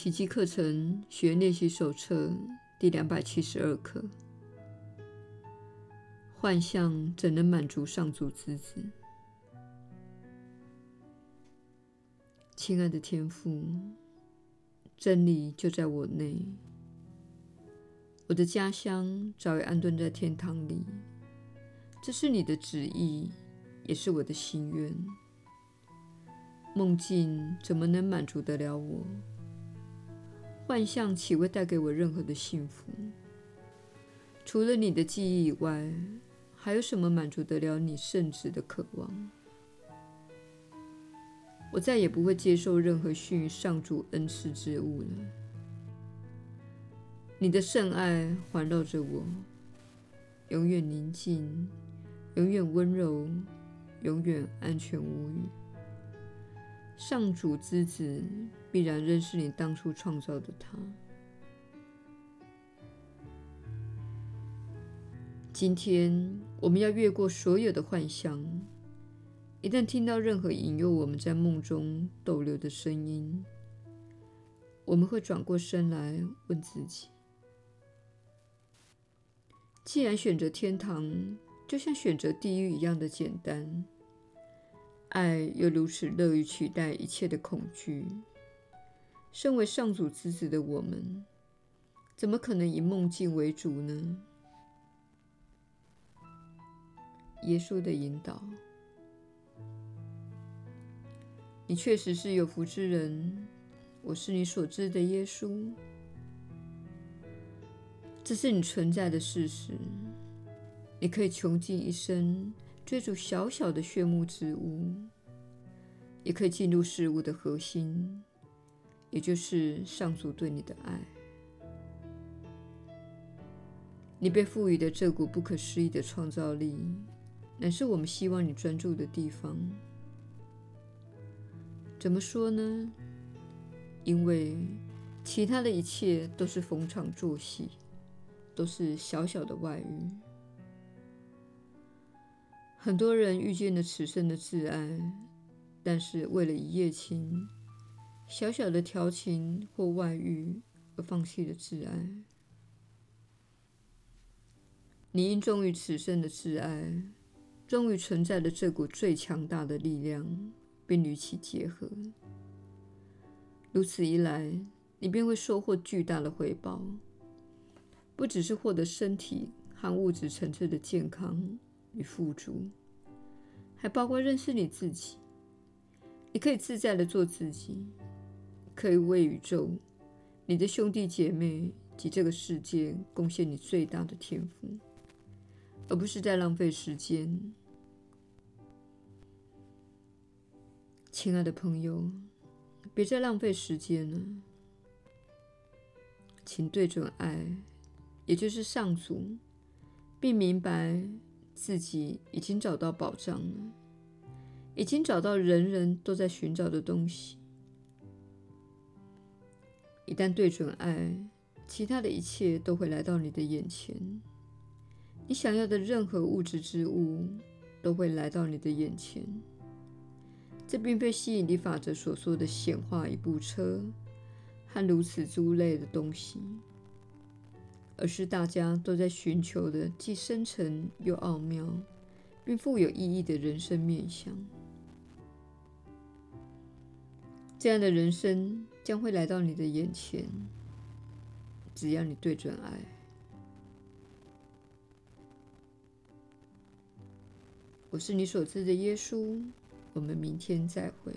奇迹课程学练习手册第两百七十二课：幻象怎能满足上主之子？亲爱的天父，真理就在我内。我的家乡早已安顿在天堂里，这是你的旨意，也是我的心愿。梦境怎么能满足得了我？幻象岂会带给我任何的幸福？除了你的记忆以外，还有什么满足得了你圣子的渴望？我再也不会接受任何逊于上主恩赐之物了。你的圣爱环绕着我，永远宁静，永远温柔，永远安全无虞。上主之子必然认识你当初创造的他。今天我们要越过所有的幻象。一旦听到任何引诱我们在梦中逗留的声音，我们会转过身来问自己：既然选择天堂，就像选择地狱一样的简单。爱又如此乐于取代一切的恐惧。身为上主之子的我们，怎么可能以梦境为主呢？耶稣的引导，你确实是有福之人。我是你所知的耶稣，这是你存在的事实。你可以穷尽一生。追逐小小的炫目之物，也可以进入事物的核心，也就是上主对你的爱。你被赋予的这股不可思议的创造力，乃是我们希望你专注的地方。怎么说呢？因为其他的一切都是逢场作戏，都是小小的外遇。很多人遇见了此生的挚爱，但是为了一夜情、小小的调情或外遇而放弃了挚爱。你因忠于此生的挚爱，终于存在了这股最强大的力量，并与其结合。如此一来，你便会收获巨大的回报，不只是获得身体和物质层次的健康。与富足，还包括认识你自己。你可以自在地做自己，可以为宇宙、你的兄弟姐妹及这个世界贡献你最大的天赋，而不是在浪费时间。亲爱的朋友，别再浪费时间了，请对准爱，也就是上主，并明白。自己已经找到宝藏了，已经找到人人都在寻找的东西。一旦对准爱，其他的一切都会来到你的眼前。你想要的任何物质之物都会来到你的眼前。这并非吸引力法则所说的显化一部车和如此诸类的东西。而是大家都在寻求的既深沉又奥妙，并富有意义的人生面向。这样的人生将会来到你的眼前，只要你对准爱。我是你所知的耶稣，我们明天再会。